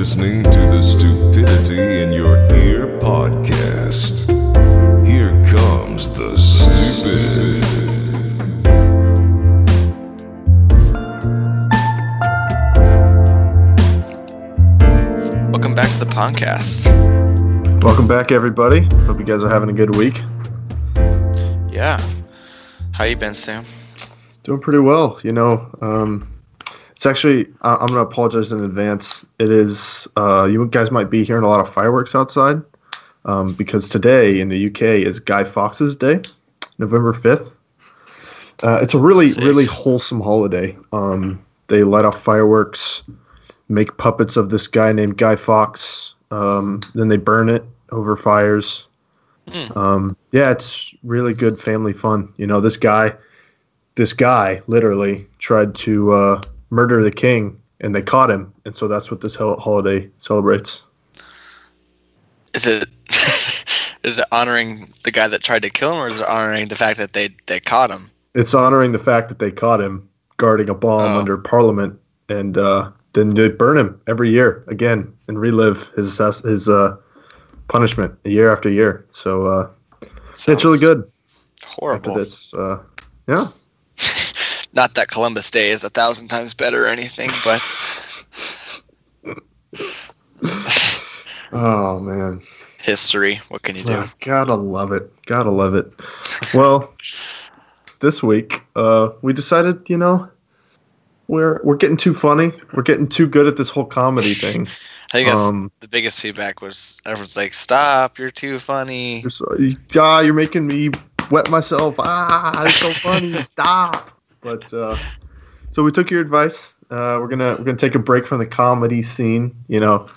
listening to the Stupidity in Your Ear podcast. Here comes the stupid. Welcome back to the podcast. Welcome back, everybody. Hope you guys are having a good week. Yeah. How you been, Sam? Doing pretty well. You know, um, it's actually, I- I'm going to apologize in advance. It is, uh, you guys might be hearing a lot of fireworks outside um, because today in the UK is Guy Fawkes' Day, November 5th. Uh, it's a really, Sick. really wholesome holiday. Um, they light off fireworks, make puppets of this guy named Guy Fawkes, um, then they burn it over fires. Hmm. Um, yeah, it's really good family fun. You know, this guy, this guy literally tried to uh, murder the king, and they caught him, and so that's what this holiday celebrates. Is it is it honoring the guy that tried to kill him, or is it honoring the fact that they they caught him? It's honoring the fact that they caught him guarding a bomb Oh. under Parliament, and uh, then they burn him every year again and relive his his uh, punishment year after year. So uh, it's really Sounds good. After Horrible. this, uh, yeah. Not that Columbus Day is a thousand times better or anything, but Oh man. history. What can you do? Oh, gotta love it. Gotta love it. Well, this week, uh, we decided, you know, we're we're getting too funny. We're getting too good at this whole comedy thing. I think Um, the biggest feedback was everyone's like, "Stop! You're too funny." you're, so, ah, you're making me wet myself. Ah, it's so funny. Stop. But uh, so we took your advice. Uh, we're gonna we're gonna take a break from the comedy scene. You know,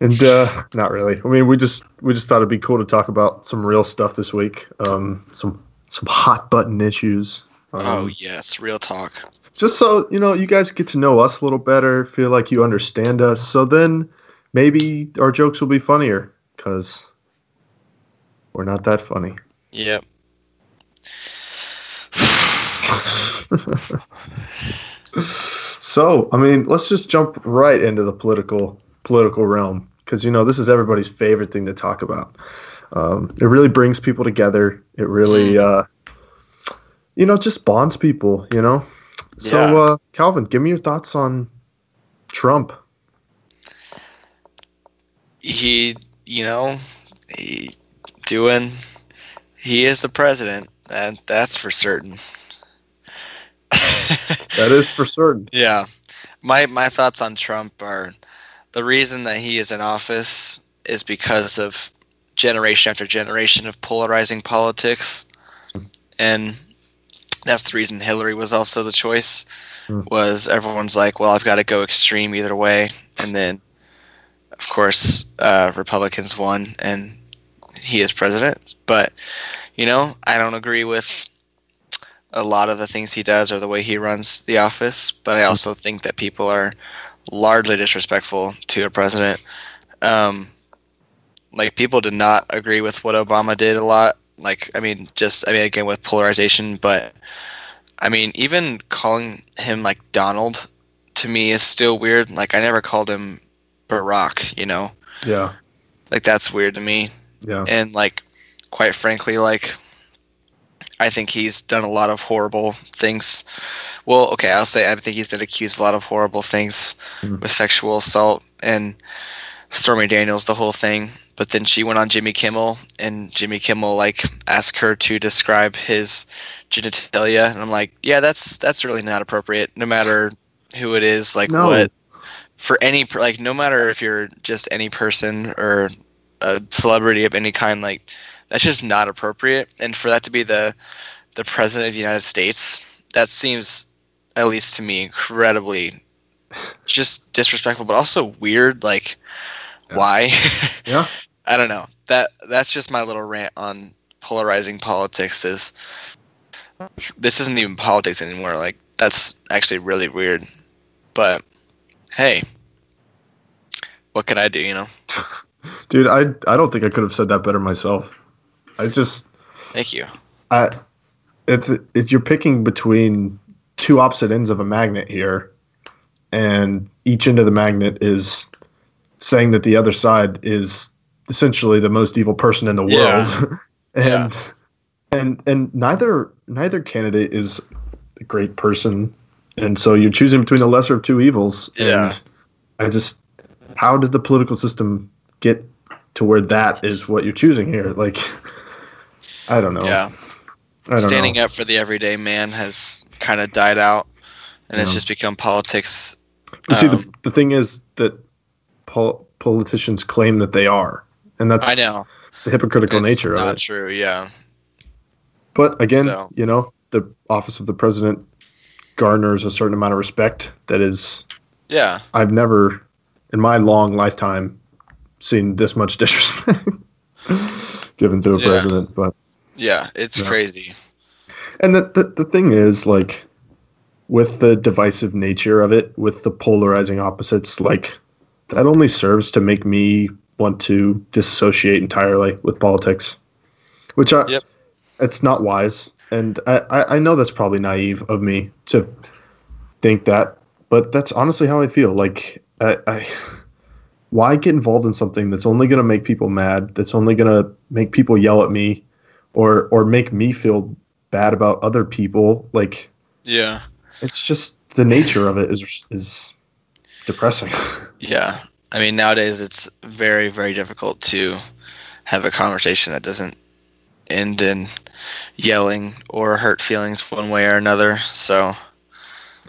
and uh, not really. I mean, we just we just thought it'd be cool to talk about some real stuff this week. Um, some some hot button issues. Um, Oh yes, real talk. just so you know, you guys get to know us a little better, feel like you understand us. So then maybe our jokes will be funnier because we're not that funny. Yep. So I mean, let's just jump right into the political political realm because you know this is everybody's favorite thing to talk about. Um, it really brings people together. It really, uh, you know, just bonds people. You know. So Yeah. uh, Calvin, give me your thoughts on Trump. he you know he doing he is the president and that's for certain That is for certain. yeah my my thoughts on trump are the reason that he is in office is because of generation after generation of polarizing politics and that's the reason hillary was also the choice Hmm. was everyone's like well i've got to go extreme either way and then of course uh, republicans won and he is president but you know i don't agree with a lot of the things he does or the way he runs the office but i also think that people are largely disrespectful to a president. Um, like people did not agree with what obama did a lot. Like i mean just i mean again with polarization but i mean even calling him like donald to me is still weird. Like i never called him barack you know? Yeah, like that's weird to me. Yeah, and like quite frankly like i think he's done a lot of horrible things well okay i'll say i think he's been accused of a lot of horrible things Mhm. with sexual assault and stormy daniels the whole thing but then she went on jimmy kimmel and jimmy kimmel like asked her to describe his genitalia and i'm like yeah that's that's really not appropriate no matter who it is like No. what for any like no matter if you're just any person or a celebrity of any kind like that's just not appropriate and for that to be the the president of the united states that seems at least to me incredibly just disrespectful but also weird like Yeah. why yeah. i don't know that that's just my little rant on polarizing politics is this isn't even politics anymore like that's actually really weird but hey what can i do you know Dude, I I don't think I could have said that better myself. I just thank you I it's it's you're picking between two opposite ends of a magnet here, and each end of the magnet is saying that the other side is essentially the most evil person in the Yeah. world, and and and neither neither candidate is a great person, and so you're choosing between the lesser of two evils. Yeah. And I just, how did the political system get to where that is what you're choosing here? Like, I don't know. Yeah. I don't Standing know. up for the everyday man has kind of died out, and it's just become politics. You See, the, um, the thing is that pol- politicians claim that they are, and that's I know. the hypocritical it's nature of it. Not true. Yeah. But again, So- you know, the office of the president garners a certain amount of respect that is Yeah. I've never in my long lifetime seen this much disrespect given to a Yeah. president. But Yeah. It's Yeah. crazy. and the, the the thing is like with the divisive nature of it, with the polarizing opposites, like that only serves to make me want to disassociate entirely with politics. Which I Yep. it's not wise. And I, I, I know that's probably naive of me to think that, but that's honestly how I feel. Like I, I why get involved in something that's only gonna make people mad, that's only gonna make people yell at me or or make me feel bad about other people. Like Yeah. it's just the nature of it is is depressing. Yeah. I mean, nowadays it's very, very difficult to have a conversation that doesn't end in yelling or hurt feelings one way or another. So,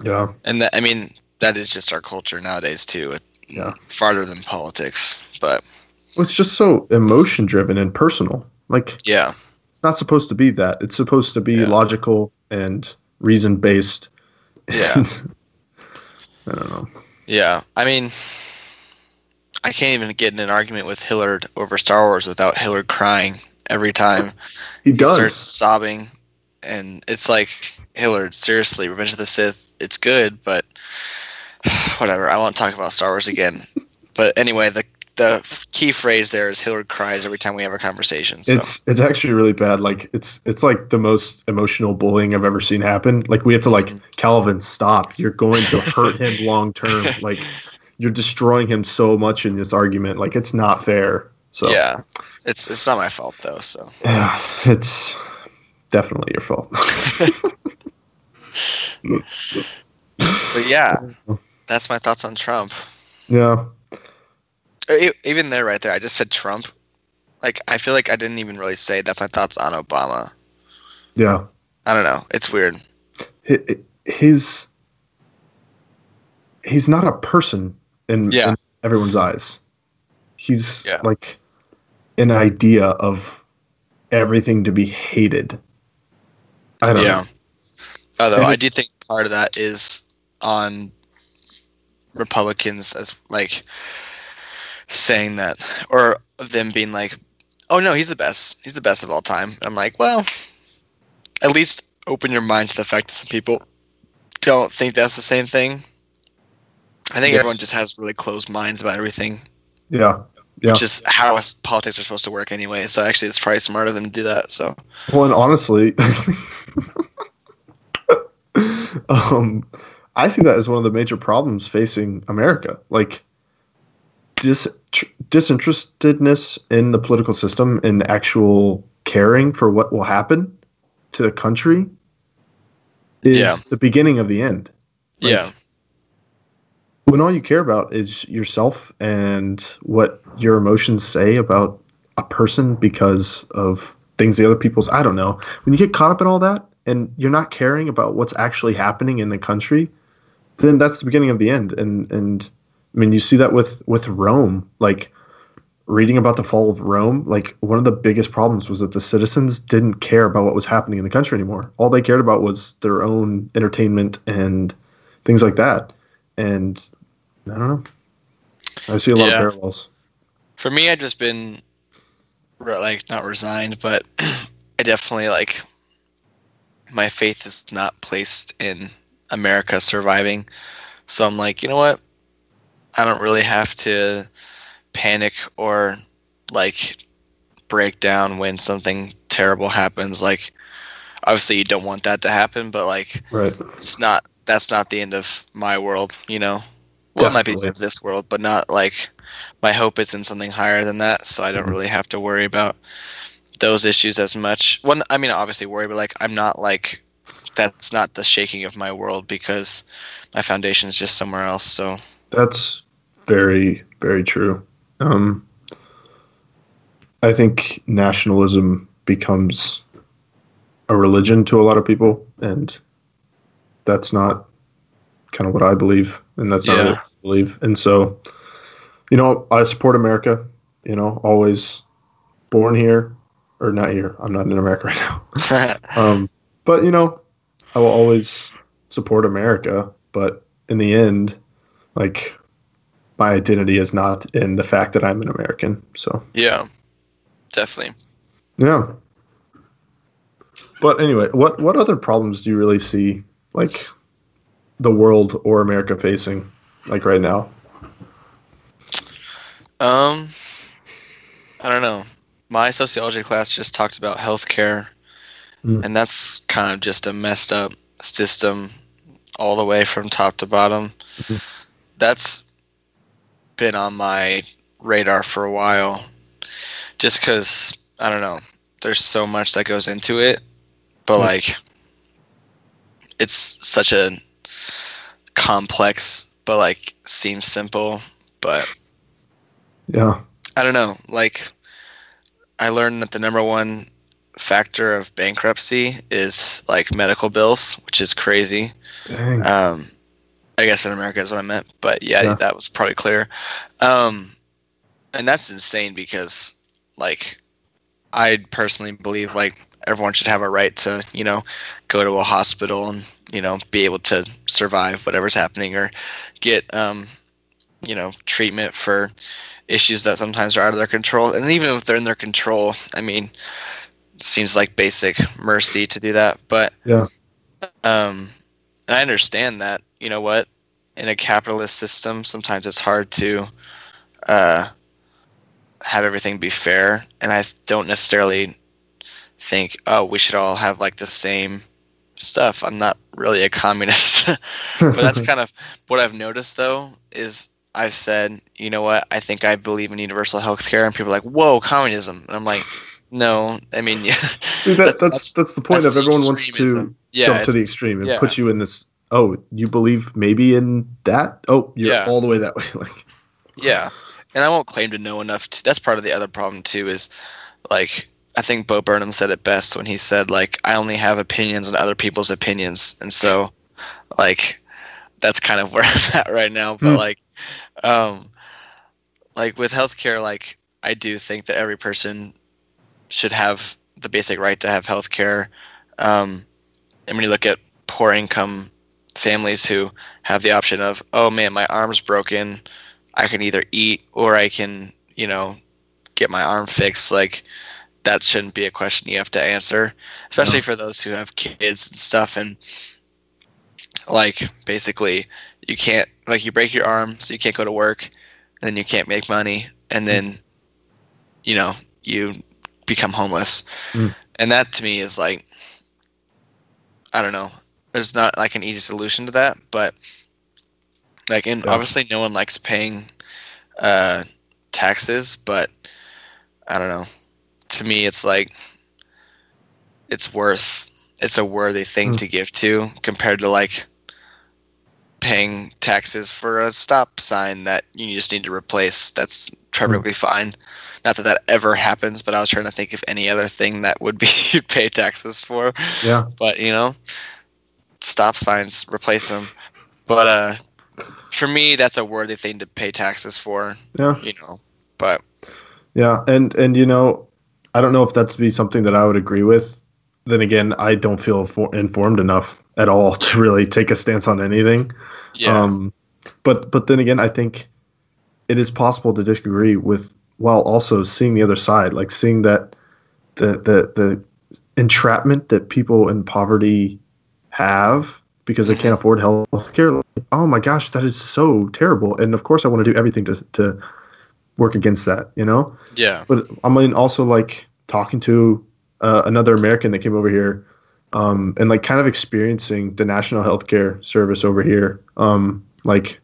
yeah. and that, I mean, that is just our culture nowadays too. Yeah. Farther than politics, but It's just so emotion driven and personal. Like yeah, it's not supposed to be that. It's supposed to be Yeah. logical and reason based. Yeah. I don't know. yeah. I mean, I can't even get in an argument with Hillard over Star Wars without Hillard crying every time. He he does. starts sobbing and it's like hillard seriously revenge of the sith it's good but whatever i won't talk about star wars again but anyway the the key phrase there is hillard cries every time we have a conversation so It's it's actually really bad. Like it's it's like the most emotional bullying I've ever seen happen. Like we have to like Mhm. Calvin stop. You're going to hurt him long term. Like you're destroying him so much in this argument. Like it's not fair. So yeah it's it's not my fault though so yeah, it's definitely your fault. but yeah that's my thoughts on trump yeah. Even there right there i just said trump like i feel like i didn't even really say that's my thoughts on obama Yeah. i don't know it's weird Hi- his he's not a person in, Yeah. in everyone's eyes. He's Yeah. like an idea of everything to be hated. I don't yeah. know. Although And I do think part of that is on Republicans as like saying that or them being like, "Oh no, he's the best. He's the best of all time." I'm like, "Well, at least open your mind to the fact that some people don't think that's the same thing." I think Yes. everyone just has really closed minds about everything, Yeah. Yeah. which is how politics are supposed to work anyway. So actually, it's probably smarter them to do that. So Well, and honestly, um, I see that as one of the major problems facing America. Like dis- disinterestedness in the political system and actual caring for what will happen to the country is Yeah. the beginning of the end. Like, yeah, when all you care about is yourself and what your emotions say about a person because of things the other people's I don't know. When you get caught up in all that and you're not caring about what's actually happening in the country, then that's the beginning of the end. And and I mean you see that with with Rome, like reading about the fall of Rome, like one of the biggest problems was that the citizens didn't care about what was happening in the country anymore. All they cared about was their own entertainment and things like that. And I don't know. I see a lot Yeah. of parallels. for me, I've just been like not resigned, but I definitely like my faith is not placed in America surviving. So I'm like, you know what? I don't really have to panic or like break down when something terrible happens. Like, obviously, you don't want that to happen, but like, Right. it's not that's not the end of my world, you know. Well, it might be of this world, but not like my hope is in something higher than that. So I don't Mhm. really have to worry about those issues as much. One, I mean, obviously worry, but like I'm not like that's not the shaking of my world because my foundation is just somewhere else. So That's very, very true. Um, I think nationalism becomes a religion to a lot of people, and that's not kind of what I believe, and that's not Yeah. what I believe. And so, you know, I support America. You know, always born here or not here. I'm not in America right now. Um, but you know, I will always support America. But in the end, like my identity is not in the fact that I'm an American. So yeah, definitely. yeah. But anyway, what what other problems do you really see like the world or America facing like right now? Um, I don't know. My sociology class just talked about healthcare, Mm. and that's kind of just a messed up system all the way from top to bottom. Mhm. That's been on my radar for a while, just because I don't know. There's so much that goes into it, but Mm. like, it's such a complex, but like seems simple, but Yeah. I don't know. Like, I learned that the number one factor of bankruptcy is like medical bills, which is crazy. Um, I guess in America is what I meant, but yeah, Yeah. that was probably clear. Um, and that's insane because, like, I personally believe like everyone should have a right to, you know, go to a hospital and you know be able to survive whatever's happening or get, um, you know, treatment for issues that sometimes are out of their control. And even if they're in their control, I mean, it seems like basic mercy to do that, but Yeah. um, and I understand that. You know what? In a capitalist system, sometimes it's hard to uh, have everything be fair, and I don't necessarily think, oh, we should all have like the same stuff. I'm not really a communist, but that's kind of what I've noticed though. Is I've said, you know what? I think I believe in universal health care, and people are like, whoa, communism, and I'm like. No, I mean, yeah, See that, that's, that's the point that's of everyone wants to yeah, jump to the extreme and yeah. put you in this oh you believe maybe in that oh you're Yeah. all the way that way like Yeah, and I won't claim to know enough. To, that's part of the other problem too. Is like I think Bo Burnham said it best when he said like I only have opinions on other people's opinions, and so like that's kind of where I'm at right now. But Hmm. like, um, like with healthcare, like I do think that every person should have the basic right to have healthcare. Um, and when you look at poor income families who have the option of, oh man, my arm's broken, I can either eat or I can, you know, get my arm fixed. Like that shouldn't be a question you have to answer, especially No. for those who have kids and stuff. And like basically, you can't like you break your arm, so you can't go to work, and then you can't make money, and then you know you become homeless. Mm. And that to me is like, I don't know. There's not like an easy solution to that, but like, and Yeah. obviously no one likes paying uh, taxes, but I don't know. To me, it's like it's worth. It's a worthy thing Mm. to give to compared to like paying taxes for a stop sign that you just need to replace. That's perfectly fine. Not that that ever happens, but I was trying to think of any other thing that would be you'd pay taxes for. yeah But you know, stop signs, replace them. But uh, for me, that's a worthy thing to pay taxes for. yeah You know, but yeah and and you know i don't know if that's be something that i would agree with then again i don't feel for, informed enough at all to really take a stance on anything yeah, Um, but but then again, I think it is possible to disagree with while also seeing the other side, like seeing that the the the entrapment that people in poverty have because they can't afford health care. Like, oh my gosh, that is so terrible. And of course, I want to do everything to to work against that. You know, yeah, but I mean, also like talking to uh, another American that came over here, um, and like kind of experiencing the national healthcare service over here. Um, like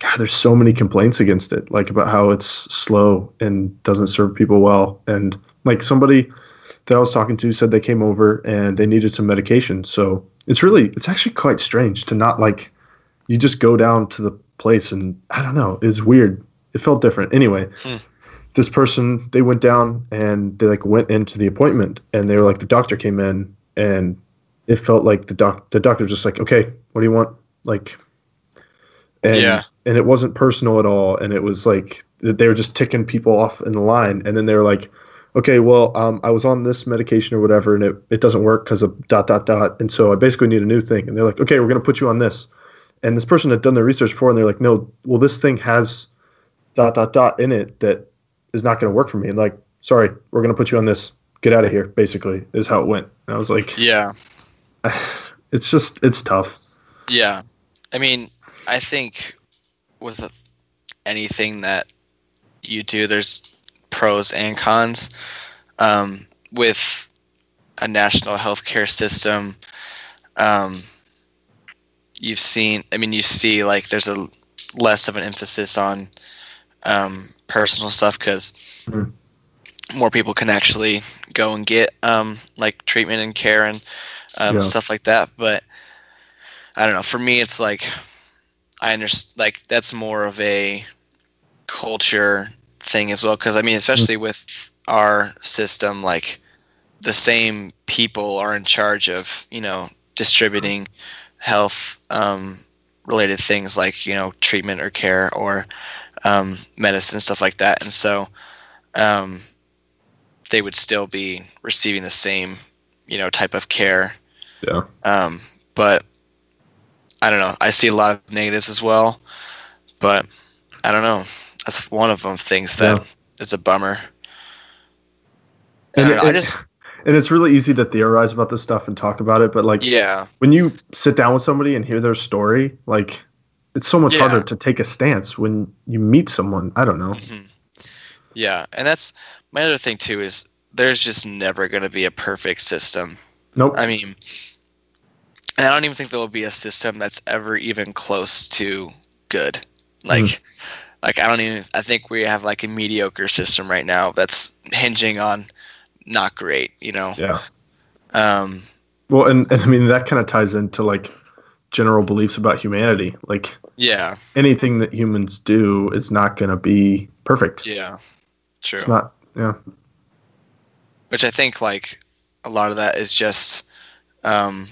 God, there's so many complaints against it, like about how it's slow and doesn't serve people well. And like somebody that I was talking to said they came over and they needed some medication. So it's really, it's actually quite strange to not like, you just go down to the place and I don't know, it's weird. It felt different. Anyway, Hmm. this person, they went down and they like went into the appointment and they were like, the doctor came in and it felt like the doc, the doctor was just like, okay, what do you want? Like, and, Yeah. and it wasn't personal at all. And it was like, they were just ticking people off in the line. And then they were like, okay, well, um, I was on this medication or whatever, and it, it doesn't work because of dot, dot, dot. And so I basically need a new thing. And they're like, okay, we're going to put you on this. And this person had done their research before, and they're like, no, well, this thing has dot, dot, dot in it that is not going to work for me. And like, sorry, we're going to put you on this. Get out of here, basically, is how it went. And I was like, Yeah. it's just, it's tough. Yeah. I mean, I think with anything that you do, there's pros and cons. Um, with a national healthcare system, um, you've seen, I mean, you see like there's a less of an emphasis on um, personal stuff because Mhm. more people can actually go and get um, like treatment and care and um, Yeah. stuff like that. But I don't know. For me, it's like I understand. Like that's more of a culture thing as well. Because I mean, especially with our system, like the same people are in charge of you know distributing health um, related things like you know treatment or care or um, medicine stuff like that. And so um, they would still be receiving the same you know type of care. Yeah. Um, but I don't know. I see a lot of negatives as well, but I don't know. That's one of them things that Yeah. is a bummer. And I, don't I just And it's really easy to theorize about this stuff and talk about it, but like, yeah when you sit down with somebody and hear their story, like it's so much Yeah. harder to take a stance when you meet someone. I don't know. Mhm. Yeah, and that's my other thing too is there's just never going to be a perfect system. Nope. I mean, and I don't even think there will be a system that's ever even close to good. Like, like I don't even. I think we have like a mediocre system right now that's hinging on not great. You know. yeah. Um. Well, and, and I mean that kind of ties into like general beliefs about humanity. Like Yeah. anything that humans do is not going to be perfect. Yeah. True. It's not. Yeah. which I think like a lot of that is just um,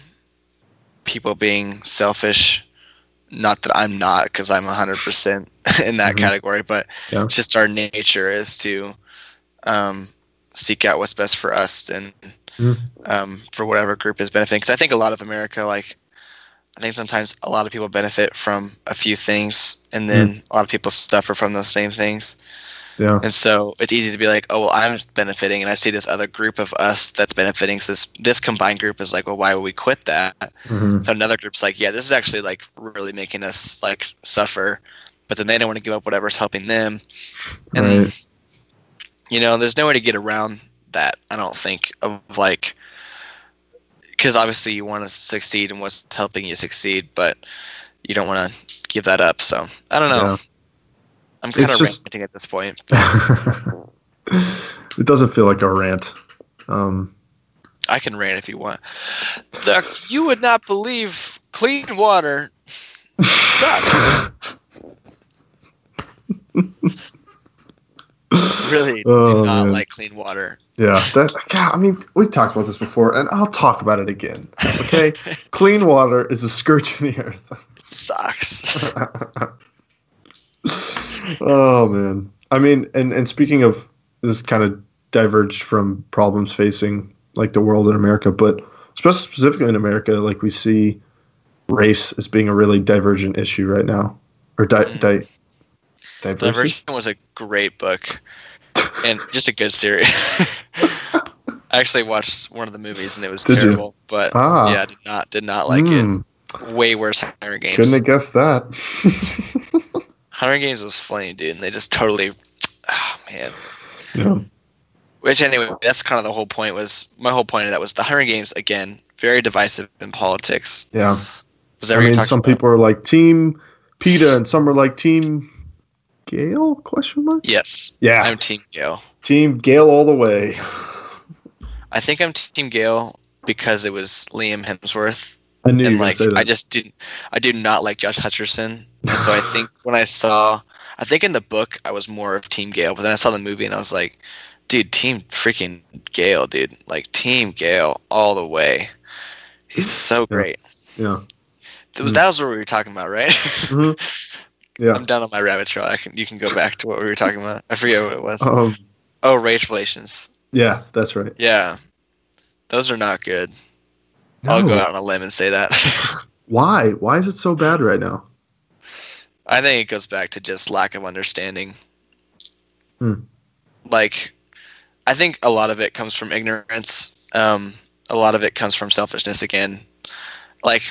people being selfish. Not that I'm not, because I'm 100% in that Mhm. category, but Yeah. just our nature is to um, seek out what's best for us and Mhm. um, for whatever group is benefiting. Because I think a lot of America, like, I think sometimes a lot of people benefit from a few things, and then a lot of people suffer from those same things. Yeah. And so it's easy to be like, oh well, I'm benefiting, and I see this other group of us that's benefiting. So this this combined group is like, well, why would we quit that? hmm So another group's like, yeah, this is actually like really making us like suffer, but then they don't want to give up whatever's helping them, and Right. you know, there's no way to get around that. I don't think of like, because obviously you want to succeed in what's helping you succeed, but you don't want to give that up. So I don't know. Yeah. I'm kind of just- ranting at this point. it doesn't feel like a rant. Um, I can rant if you want. The, you would not believe clean water sucks. really Oh, do not man. like clean water. yeah. That, God, I mean, we've talked about this before, and I'll talk about it again. Okay. Clean water is a scourge of the earth. It sucks. Oh man i mean and and speaking of this kind of diverged from problems facing like the world in america but spe- specifically in america like we see race as being a really divergent issue right now or di- di- diversity Divergent was a great book and just a good series. I actually watched one of the movies and it was Did you? terrible, but Ah. yeah, did not did not like Hmm, it. Way worse Hunger Games. couldn't have guessed that Hunger Games was funny, dude. And they just totally, oh man. yeah Which anyway, that's kind of the whole point. Was my whole point of that was the Hunger Games again, very divisive in politics. yeah Was i that mean some about? people are like team Peeta and some are like Team Gale? Question mark. Yes, Yeah, I'm Team Gale. Team Gale all the way. I think I'm Team Gale because it was Liam Hemsworth, I knew and like gonna say that. I just didn't. I do not like Josh Hutcherson, and so I think when I saw, I think in the book I was more of Team Gale, but then I saw the movie and I was like, dude, Team freaking Gale, dude, like Team Gale all the way. He's so great. yeah. That was that was what we were talking about, right? Mhm. Yeah. I'm done on my rabbit trail. I can you can go back to what we were talking about. I forget what it was. Um, Oh, race relations. yeah, that's right. Yeah, those are not good. I'll go No. out on a limb and say that. Why? Why is it so bad right now? I think it goes back to just lack of understanding. Hmm. Like, I think a lot of it comes from ignorance. Um, a lot of it comes from selfishness again. Like,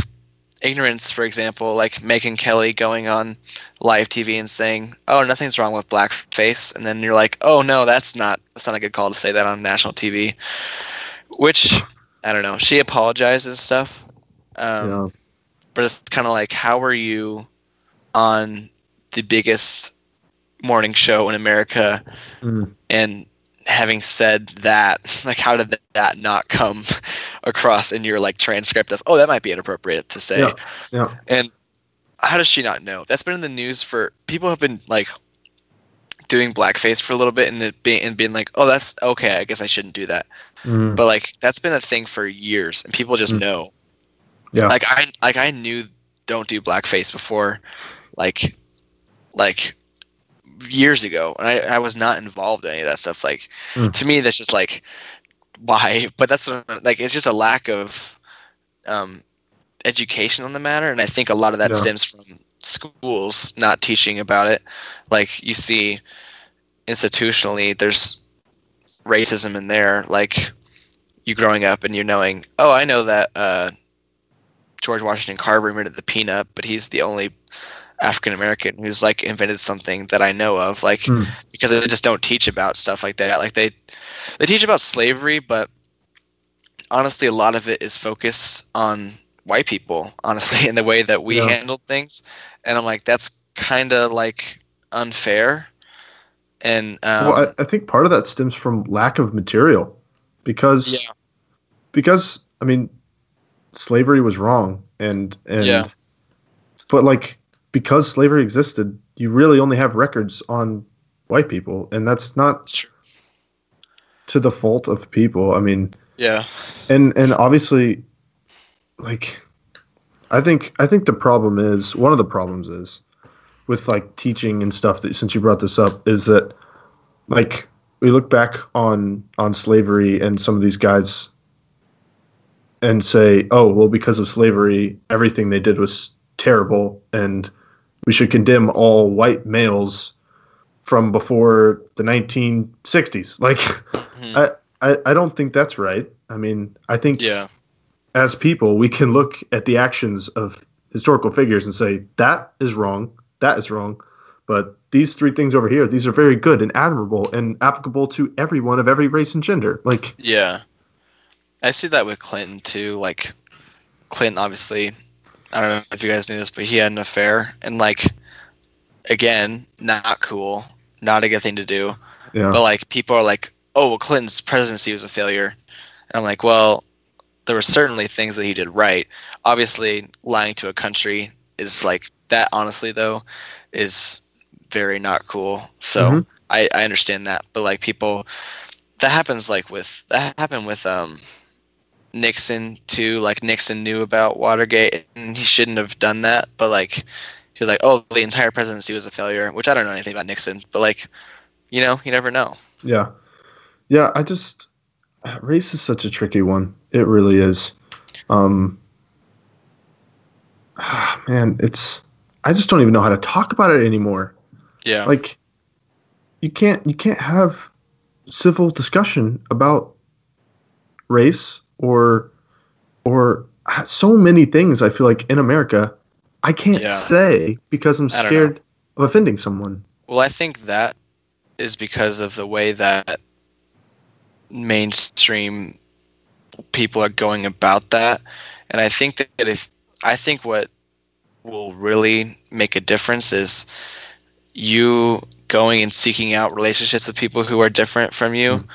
ignorance, for example, like Megyn Kelly going on live TV and saying, "Oh, nothing's wrong with blackface," and then you're like, "Oh no, that's not that's not a good call to say that on national TV." Which I don't know. She apologized and stuff. Um, yeah. but it's kind of like how are you on the biggest morning show in america Mm. and having said that like how did that not come across in your like transcript of oh that might be inappropriate to say Yeah. Yeah. and how does she not know that's been in the news for people have been like doing blackface for a little bit and it being and being like oh that's okay i guess i shouldn't do that Mm. but like that's been a thing for years and people just Mm. know Yeah. like i like i knew don't do blackface before like like years ago and i, I was not involved in any of that stuff like Mm. to me that's just like why but that's like it's just a lack of um education on the matter and i think a lot of that Yeah. stems from schools not teaching about it like you see institutionally there's racism in there like you growing up and you knowing oh i know that uh george washington carver invented the peanut but he's the only african american who's like invented something that i know of like Hmm. because they just don't teach about stuff like that like they they teach about slavery but honestly a lot of it is focused on white people honestly in the way that we Yeah. handled things and i'm like that's kind of like unfair and um, well, I, I think part of that stems from lack of material, because Yeah. because I mean, slavery was wrong, and and Yeah. but like because slavery existed, you really only have records on white people, and that's not Sure. to the fault of people. I mean, yeah and and obviously, like, I think I think the problem is one of the problems is with like teaching and stuff that since you brought this up is that like we look back on on slavery and some of these guys and say oh well because of slavery everything they did was terrible and we should condemn all white males from before the 1960s like Mhm. I, I i don't think that's right. I mean i think yeah. as people, we can look at the actions of historical figures and say that is wrong, that is wrong, but these three things over here, these are very good and admirable and applicable to everyone of every race and gender. Like, Yeah. I see that with Clinton too. Like Clinton obviously I don't know if you guys knew this, but he had an affair and like again, not cool, not a good thing to do. yeah, But like people are like, Oh well Clinton's presidency was a failure and I'm like, Well, there were certainly things that he did right. Obviously lying to a country is like that honestly though is very not cool. So Mhm. I, I understand that. But like people that happens like with that happened with um Nixon too. Like Nixon knew about Watergate and he shouldn't have done that. But like he was like, Oh, the entire presidency was a failure, which I don't know anything about Nixon, but like, you know, you never know. yeah, yeah. I just race is such a tricky one. It really is. Um, man, it's I just don't even know how to talk about it anymore. Yeah. like you can't you can't have civil discussion about race or or so many things i feel like in america i can't Yeah. say because i'm scared of offending someone Well, I think that is because of the way that mainstream people are going about that, and I think that if I think what will really make a difference is you going and seeking out relationships with people who are different from you. Mm.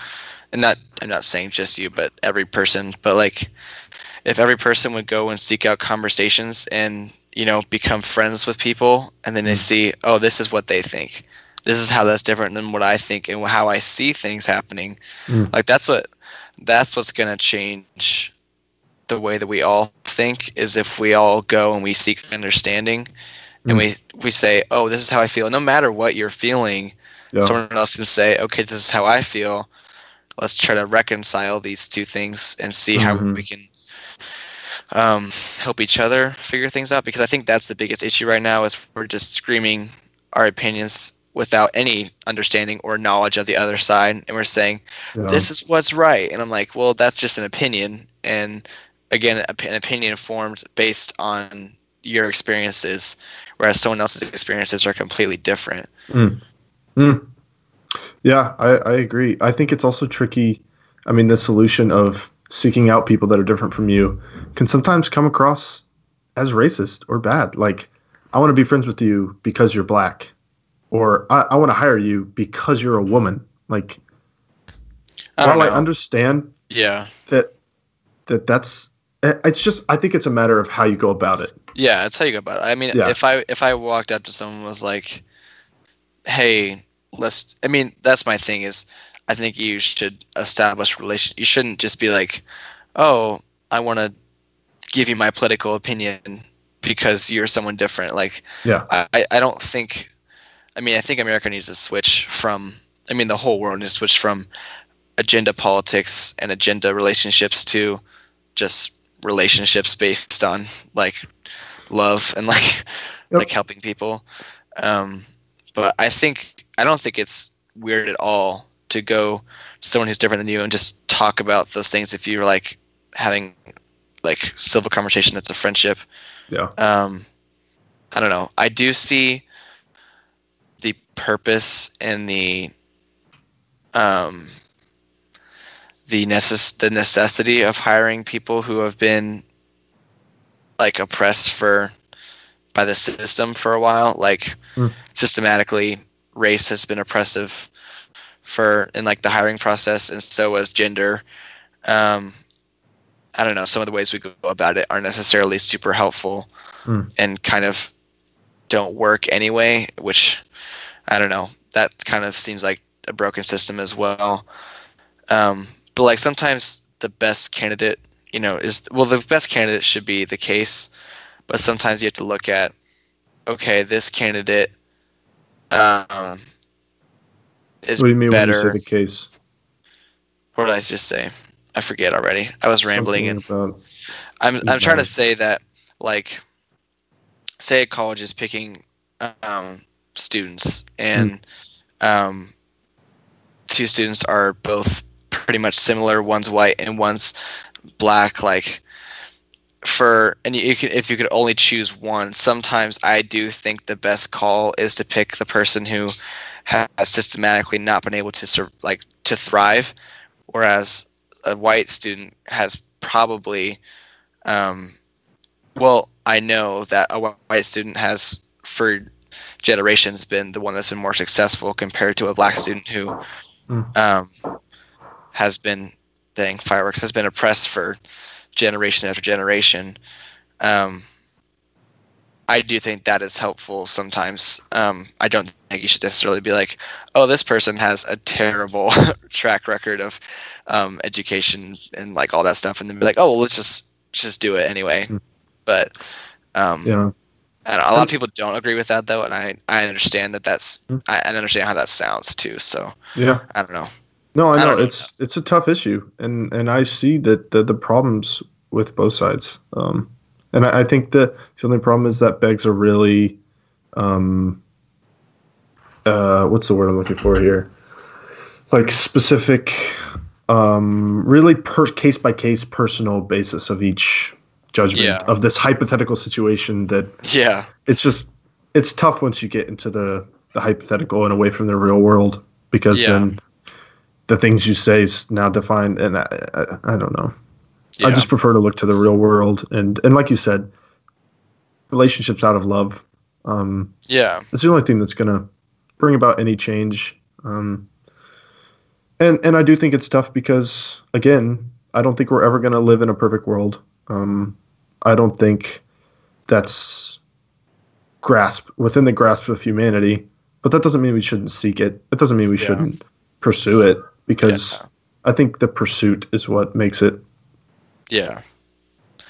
And not I'm not saying just you, but every person. But like if every person would go and seek out conversations and, you know, become friends with people and then they Mm. see, oh, this is what they think. This is how that's different than what I think and how I see things happening. Mm. Like that's what that's what's gonna change the way that we all think is if we all go and we seek understanding and Mm. we we say, Oh, this is how I feel. No matter what you're feeling, Yeah. someone else can say, Okay, this is how I feel. Let's try to reconcile these two things and see how Mhm. we can um, help each other figure things out because I think that's the biggest issue right now is we're just screaming our opinions without any understanding or knowledge of the other side and we're saying Yeah. this is what's right and i'm like well that's just an opinion and again an opinion formed based on your experiences whereas someone else's experiences are completely different Mm. Yeah, I, I agree. I think it's also tricky. I mean, the solution of seeking out people that are different from you can sometimes come across as racist or bad. Like, I want to be friends with you because you're black, or I, I want to hire you because you're a woman. Like, I while I understand yeah that that that's Eh, it's just I think it's a matter of how you go about it. yeah that's how you go about it i mean Yeah. if i if i walked up to someone and was like hey let's i mean that's my thing is i think you should establish relation you shouldn't just be like oh i want to give you my political opinion because you're someone different like Yeah. I- I don't think I mean I think America needs to switch from I mean the whole world needs to switch from agenda politics and agenda relationships to just relationships based on like love and like Yep. like helping people. Um, but I think I don't think it's weird at all to go to someone who's different than you and just talk about those things if you're like having like civil conversation that's a friendship Yeah. um, I don't know. I do see the purpose and the um, the necess- the necessity of hiring people who have been like oppressed for by the system for a while. Like Mm. systematically, race has been oppressive for in like the hiring process, and so has gender. Um, I don't know. Some of the ways we go about it aren't necessarily super helpful, Mm. and kind of don't work anyway. Which I don't know. That kind of seems like a broken system as well. Um, but like sometimes the best candidate, you know, is well the best candidate should be the case, but sometimes you have to look at, okay, this candidate um, is What do you mean better. when you say the case? what did I just say? I forget already. I was rambling and I'm I'm trying to say that like say a college is picking um, students and um, two students are both pretty much similar one's white and one's black like for and you, you can if you could only choose one sometimes i do think the best call is to pick the person who has systematically not been able to sur- like to thrive whereas a white student has probably um, well i know that a white student has for generations been the one that's been more successful compared to a black student who Mm. um, has been thing fireworks has been oppressed for generation after generation um, i do think that is helpful sometimes um, i don't think you should necessarily be like oh this person has a terrible track record of um, education and like all that stuff and then be like oh well let's just just do it anyway Mm. but um, yeah. I know, a lot of people don't agree with that though, and I I understand that that's Mm. I, I understand how that sounds too. So Yeah. I don't know. No, I I know don't know. it's it's a tough issue, and and I see that the, the problems with both sides. Um, and I, I think the the only problem is that begs a really, um, uh, what's the word I'm looking for here? Like specific, um, really per case by case personal basis of each judgment Yeah. of this hypothetical situation that Yeah, it's just it's tough once you get into the the hypothetical and away from the real world because Yeah. then the things you say is now defined and I, I, I don't know yeah, i just prefer to look to the real world and and like you said relationships out of love. Um, Yeah. it's the only thing that's gonna bring about any change. Um, and and I do think it's tough because again, I don't think we're ever gonna live in a perfect world. Um, I don't think that's grasp within the grasp of humanity. But that doesn't mean we shouldn't seek it. It doesn't mean we Yeah. shouldn't pursue it because Yeah. I think the pursuit is what makes it Yeah.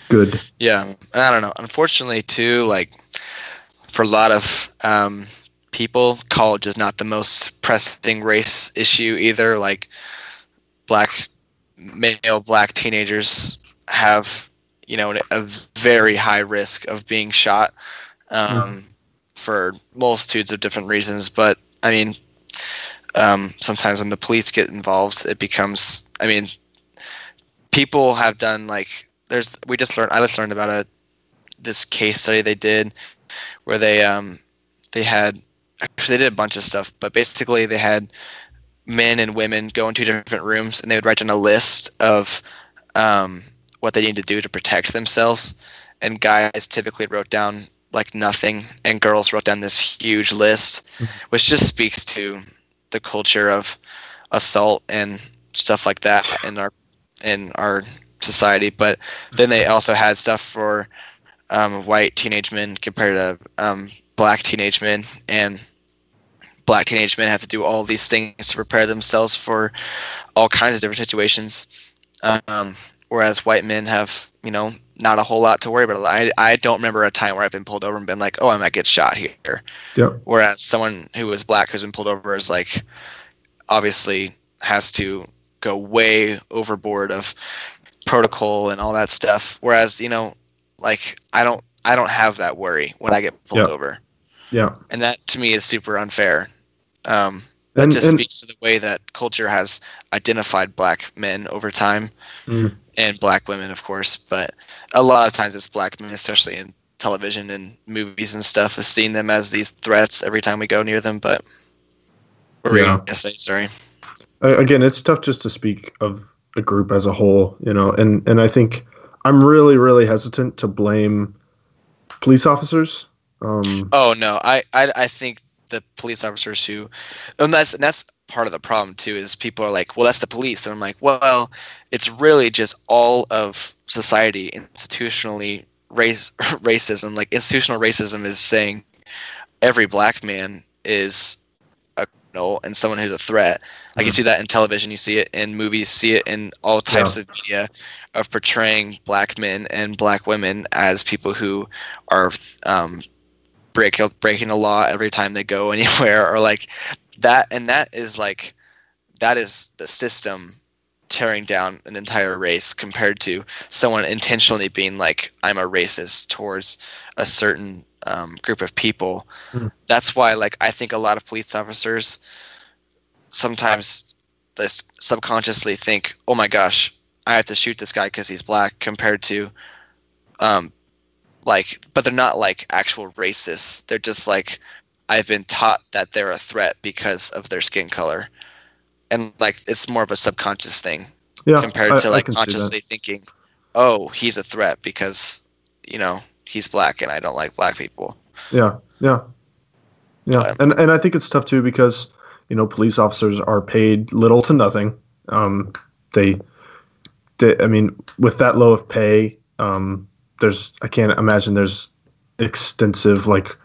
good. Yeah, I don't know. Unfortunately, too, like for a lot of um, people, college is not the most pressing race issue either. Like black male black teenagers have, you know, a very high risk of being shot um, for multitudes of different reasons. But I mean, um, sometimes when the police get involved, it becomes. I mean, people have done like there's we just learned I just learned about a this case study they did where they um they had actually they did a bunch of stuff but basically they had men and women go into different rooms and they would write down a list of um, what they need to do to protect themselves and guys typically wrote down like nothing and girls wrote down this huge list which just speaks to the culture of assault and stuff like that in our in our society. But then they also had stuff for um, white teenage men compared to um, black teenage men, and black teenage men have to do all these things to prepare themselves for all kinds of different situations. Um, whereas white men have, you know, not a whole lot to worry about. I, I don't remember a time where I've been pulled over and been like, oh, I might get shot here. Yep. Whereas someone who was black who's been pulled over is like, obviously has to go way overboard of protocol and all that stuff. Whereas, you know, like I don't I don't have that worry when I get pulled Yeah. over. Yeah. And that to me is super unfair. Um that And- just and- speaks to the way that culture has identified black men over time Mm. and black women of course, but a lot of times it's black men, especially in television and movies and stuff, is seeing them as these threats every time we go near them. But were Yeah. gonna say? Sorry. Uh, again, it's tough just to speak of a group as a whole, you know, and and I think I'm really really hesitant to blame police officers. Um, Oh no, I, I I think the police officers who, and that's and that's part of the problem too. Is people are like, well, that's the police, and I'm like, well, it's really just all of society institutionally race racism. Like institutional racism is saying every black man is a criminal and someone who's a threat. Like you Mhm. see that in television, you see it in movies, see it in all types of media of portraying black men and black women as people who are um, break breaking the law every time they go anywhere or like that and that is like that is the system tearing down an entire race compared to someone intentionally being like i'm a racist towards a certain um, group of people Mhm. that's why like i think a lot of police officers sometimes this subconsciously think oh my gosh i have to shoot this guy because he's black compared to um, like but they're not like actual racists they're just like i've been taught that they're a threat because of their skin color and like it's more of a subconscious thing yeah, compared I- to like can see that. consciously thinking oh he's a threat because you know he's black and i don't like black people Yeah, yeah, yeah, But- and and I think it's tough too because you know police officers are paid little to nothing. Um, they, they, I mean, with that low of pay, um, there's I can't imagine there's extensive like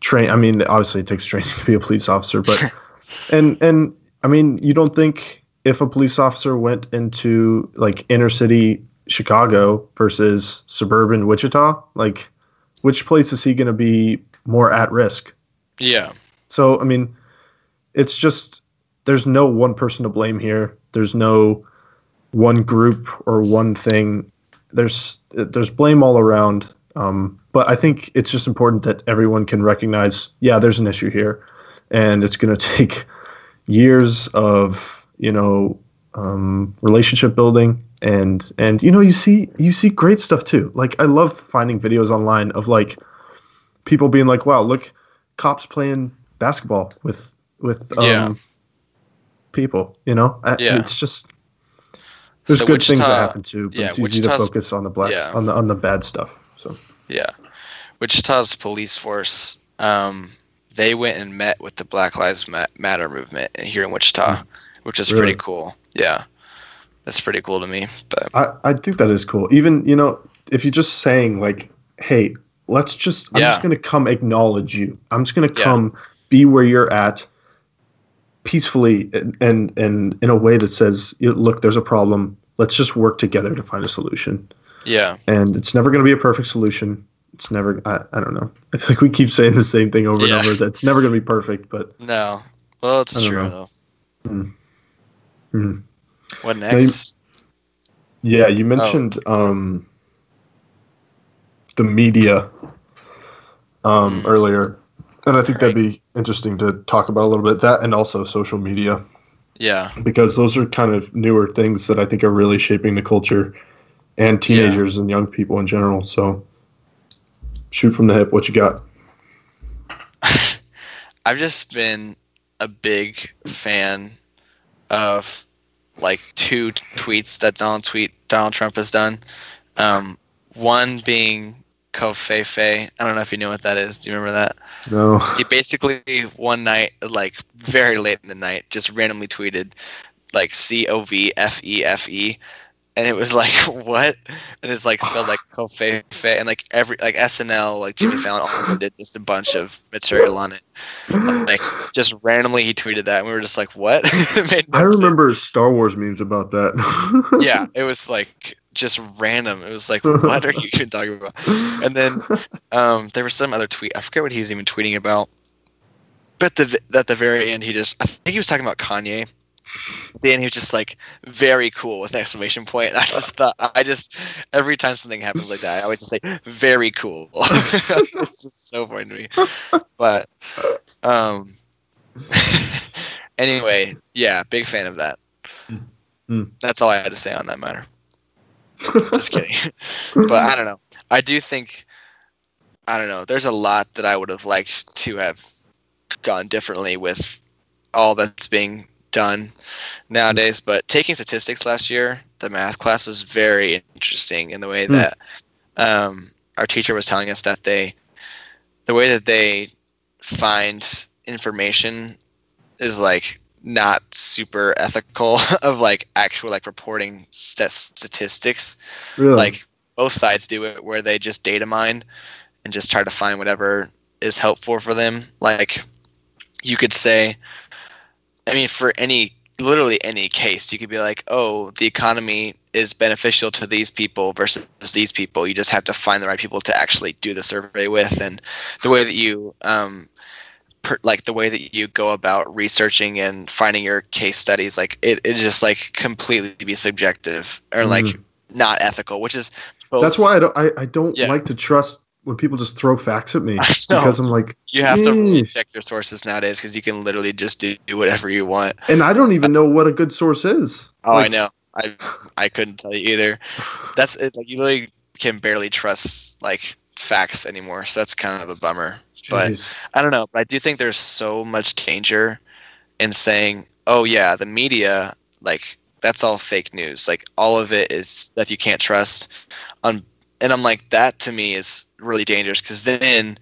train. I mean, obviously it takes training to be a police officer, but and and I mean, you don't think if a police officer went into like inner city Chicago versus suburban Wichita, like which place is he going to be more at risk? yeah So, I mean, it's just there's no one person to blame here. There's no one group or one thing. There's there's blame all around. Um, but I think it's just important that everyone can recognize, yeah, there's an issue here, and it's going to take years of you know um, relationship building and and you know you see you see great stuff too. Like I love finding videos online of like people being like, wow, look, cops playing basketball with with um, Yeah. people. You know, Yeah. it's just there's So good things that happen too, but yeah, it's easy to focus on the black yeah. on the on the bad stuff. So Yeah. Wichita's police force, um, they went and met with the Black Lives Matter movement here in Wichita, which is Really? pretty cool. Yeah, that's pretty cool to me. But I, I think that is cool. Even, you know, if you're just saying like, hey, let's just I'm Yeah. just gonna come acknowledge you. I'm just gonna Yeah. come be where you're at peacefully and and, and in a way that says, look, there's a problem. Let's just work together to find a solution. yeah, And it's never gonna be a perfect solution. It's never I, I don't know. I feel like we keep saying the same thing over Yeah. and over. That it's never gonna be perfect, but no, well, it's true know. though. mm. What you- next? Yeah, Oh. you mentioned um, the media um, Mm. earlier, and I think that'd be interesting to talk about a little bit. That and also social media, Yeah, because those are kind of newer things that I think are really shaping the culture and teenagers and young people in general. So, shoot from the hip. What you got? I've just been a big fan of like two t- tweets that Donald tweet Donald Trump has done. Um, one being covfefe. I don't know if you know what that is. Do you remember that? No. He basically one night, like very late in the night, just randomly tweeted like C O V F E F E, and it was like what? And it's like spelled like covfefe, and like every like SNL, like Jimmy Fallon, all of them did just a bunch of material on it. Like just randomly, he tweeted that, and we were just like, what? No I sense. remember Star Wars memes about that. Yeah, it was like just random. It was like, what are you even talking about? And then um, there was some other tweet. I forget what he was even tweeting about. But the at the very end, he just I think he was talking about Kanye. Then he was just like very cool with an exclamation point. I just thought I just every time something happens like that, I always just say very cool. it's just so funny to me. But um, anyway, yeah, big fan of that. Hmm. That's all I had to say on that matter. Just kidding. but I don't know. I do think I don't know. There's a lot that I would have liked to have gone differently with all that's being done nowadays. But taking statistics last year, the math class was very interesting in the way Hmm. that um, our teacher was telling us that they, the way that they find information is like not super ethical of like actual like reporting st- statistics. Really? like both sides do it where they just data mine and just try to find whatever is helpful for them. Like you could say i mean for any literally any case you could be like oh the economy is beneficial to these people versus these people. You just have to find the right people to actually do the survey with. And the way that you um per, like the way that you go about researching and finding your case studies like it is just like completely be subjective or like Mhm. not ethical which is both, That's why I don't I, I don't Yeah. like to trust when people just throw facts at me because I'm like, you have to really check your sources nowadays because you can literally just do, do whatever you want and I don't even know what a good source is. oh i know i i couldn't tell you either that's it like you really can barely trust like facts anymore so that's kind of a bummer but I don't know, but I do think there's so much danger in saying, "Oh yeah, the media, like that's all fake news. Like all of it is stuff you can't trust." On and I'm like, that to me is really dangerous because then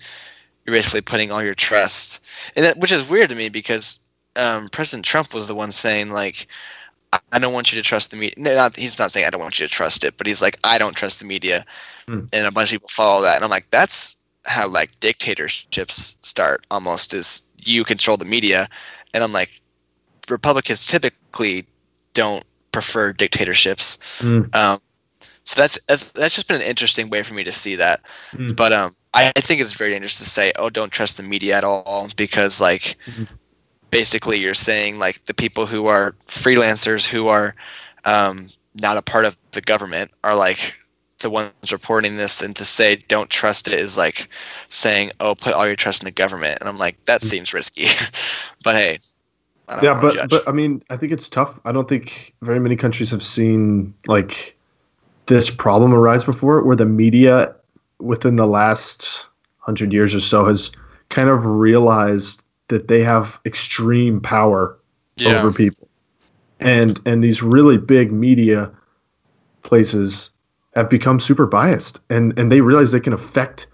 you're basically putting all your trust, and that, which is weird to me because um, President Trump was the one saying like. "I- don't want you to trust the media. No, not, he's not saying I don't want you to trust it, but he's like, I don't trust the media, Hmm. and a bunch of people follow that, and I'm like, that's how like dictatorships start almost is you control the media and i'm like republicans typically don't prefer dictatorships Mm. um, so that's, that's that's just been an interesting way for me to see that Mm. but um I, I think it's very dangerous to say oh don't trust the media at all because like Mhm. basically you're saying like the people who are freelancers who are um, not a part of the government are like the ones reporting this and to say don't trust it is like saying oh put all your trust in the government and i'm like that Mm. seems risky but hey I don't Yeah, but judge. but I mean, I think it's tough. I don't think very many countries have seen like this problem arise before, where the media within the last hundred years or so has kind of realized that they have extreme power yeah over people, and and these really big media places have become super biased, and and they realize they can affect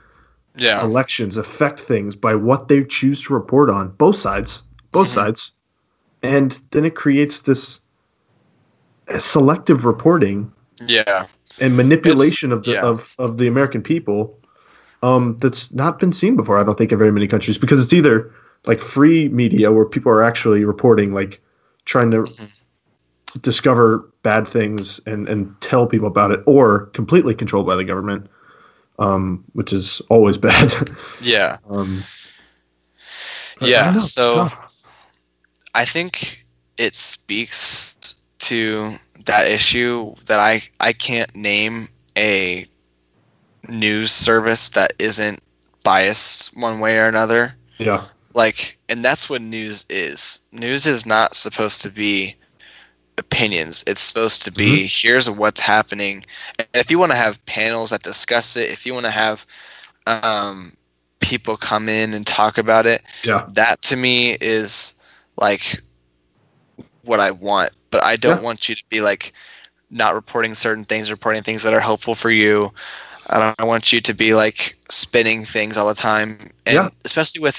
Yeah. elections affect things by what they choose to report on. Both sides, both Mhm. sides, and then it creates this selective reporting Yeah. and manipulation of the yeah. of, of the American people um, that's not been seen before. I don't think in very many countries because it's either like free media where people are actually reporting, like trying to Mhm. Discover bad things and and tell people about it, or completely controlled by the government, um, which is always bad. Yeah. um, I Yeah, it's so- tough. I think it speaks to that issue that I I can't name a news service that isn't biased one way or another. yeah, Like, and that's what news is. News is not supposed to be opinions. It's supposed to be here's what's happening. And if you want to have panels that discuss it, if you want to have um, people come in and talk about it, yeah, that to me is like what I want. But I don't Yeah. want you to be like not reporting certain things, reporting things that are helpful for you. I don't I want you to be like spinning things all the time, and Yeah. especially with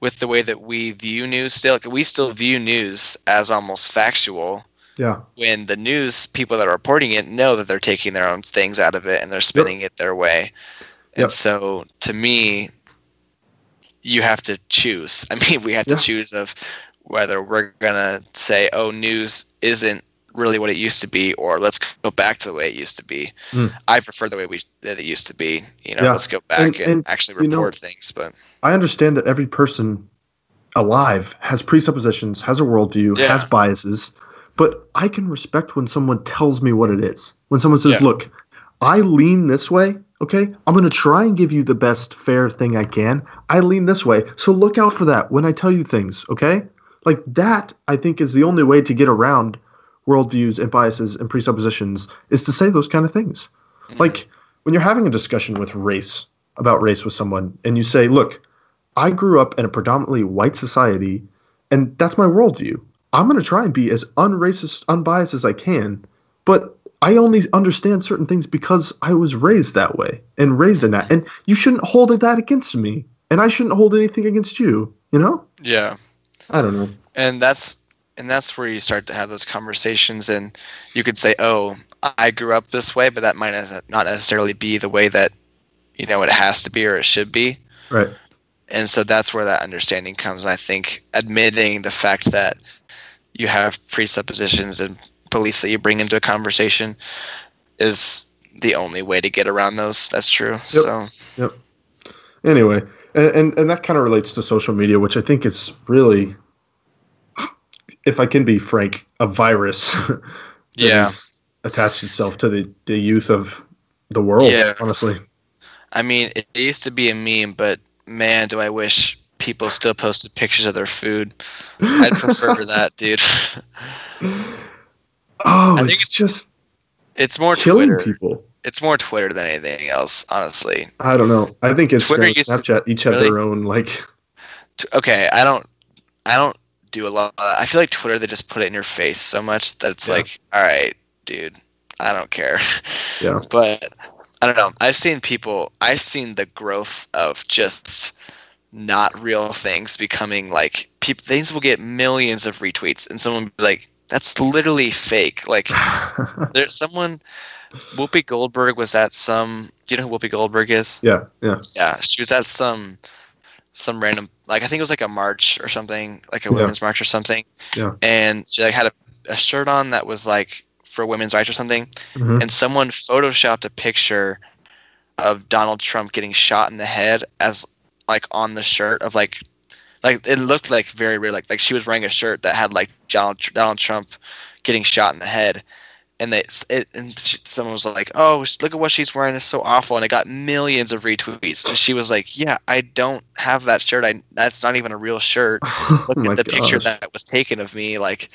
with the way that we view news. Still, like, we still view news as almost factual. Yeah, When the news people that are reporting it know that they're taking their own things out of it and they're spinning it their way. And Yep. so, to me, you have to choose. I mean, we have Yeah. to choose of whether we're gonna say, "Oh, news isn't really what it used to be," or let's go back to the way it used to be. Mm. I prefer the way we that it used to be. You know, Yeah. let's go back And- and, and, actually you know- report things. But I understand that every person alive has presuppositions, has a worldview, Yeah. has biases, but I can respect when someone tells me what it is. When someone says, Yeah. "Look, I lean this way." Okay, I'm going to try and give you the best fair thing I can. I lean this way. So look out for that when I tell you things, okay? Like that, I think, is the only way to get around worldviews and biases and presuppositions is to say those kind of things. Mm-hmm. Like when you're having a discussion with race about race with someone, and you say, "Look, I grew up in a predominantly white society, and that's my worldview. I'm going to try and be as unracist, unbiased as I can, but I only understand certain things because I was raised that way and raised in that. And you shouldn't hold that against me, and I shouldn't hold anything against you. You know? yeah. I don't know. and that's and that's where you start to have those conversations and you could say oh i grew up this way but that might not necessarily be the way that you know it has to be or it should be Right? and so that's where that understanding comes And i think admitting the fact that you have presuppositions and beliefs that you bring into a conversation is the only way to get around those that's true so Yep. Anyway, and and, and that kind of relates to social media, which I think is really, if I can be frank, a virus. that yeah attached itself to the, the youth of the world. Yeah. Honestly. I mean, it used to be a meme, but man, do I wish people still posted pictures of their food. I'd prefer that, dude. Oh, I think it's, it's just It's more killing Twitter. people. It's more Twitter than anything else, honestly. I don't know. I think it's Twitter uh, and to- Snapchat each have really? their own like. T- Okay, I don't, I don't do a lot. I feel like Twitter they just put it in your face so much that it's Yeah. like, all right, dude, I don't care. Yeah. But I don't know. I've seen people. I've seen the growth of just not real things becoming like people. Things will get millions of retweets, and someone be like, "That's literally fake." Like there's someone. Whoopi Goldberg was at some. Do you know who Whoopi Goldberg is? yeah, yeah, Yeah, she was at some some random like I think it was like a march or something, like a Yeah. women's march or something. Yeah. And she like had a, a shirt on that was like for women's rights or something, Mhm. and someone photoshopped a picture of Donald Trump getting shot in the head as like on the shirt of like like it looked like very real. Like like she was wearing a shirt that had like Donald, Donald Trump getting shot in the head. And they it, and she, someone was like oh look at what she's wearing. It's so awful. And it got millions of retweets. And she was like yeah I don't have that shirt. I that's not even a real shirt. Oh look my at the picture that was taken of me. Like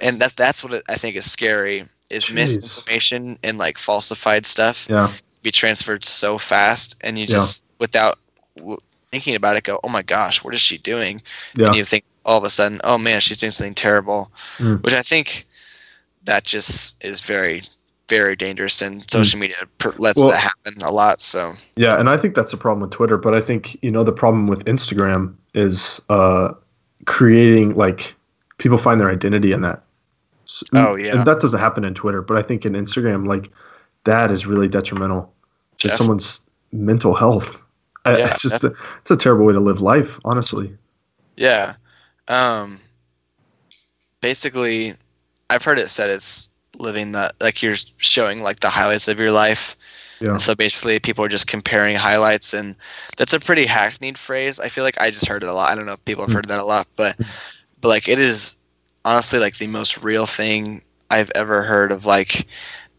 and that's that's what I think is scary is Jeez. misinformation and like falsified stuff Yeah, be transferred so fast and you Yeah. just without w- thinking about it go oh my gosh what is she doing yeah, and you think all of a sudden oh man she's doing something terrible Mm. which i think that just is very very dangerous, and social media per- lets Well- that happen a lot. So Yeah, and I think that's the problem with Twitter. But I think you know the problem with Instagram is uh, creating like people find their identity in that. S- Oh, yeah. and that doesn't happen in Twitter, but I think in Instagram, like that is really detrimental to Def- someone's mental health. I- Yeah, it's just a, it's a terrible way to live life, honestly. yeah, um, basically, I've heard it said it's living the like you're showing like the highlights of your life. Yeah. And so basically, people are just comparing highlights, and that's a pretty hackneyed phrase. I feel like I just heard it a lot. I don't know if people have heard that a lot, but but like it is honestly like the most real thing I've ever heard of. Like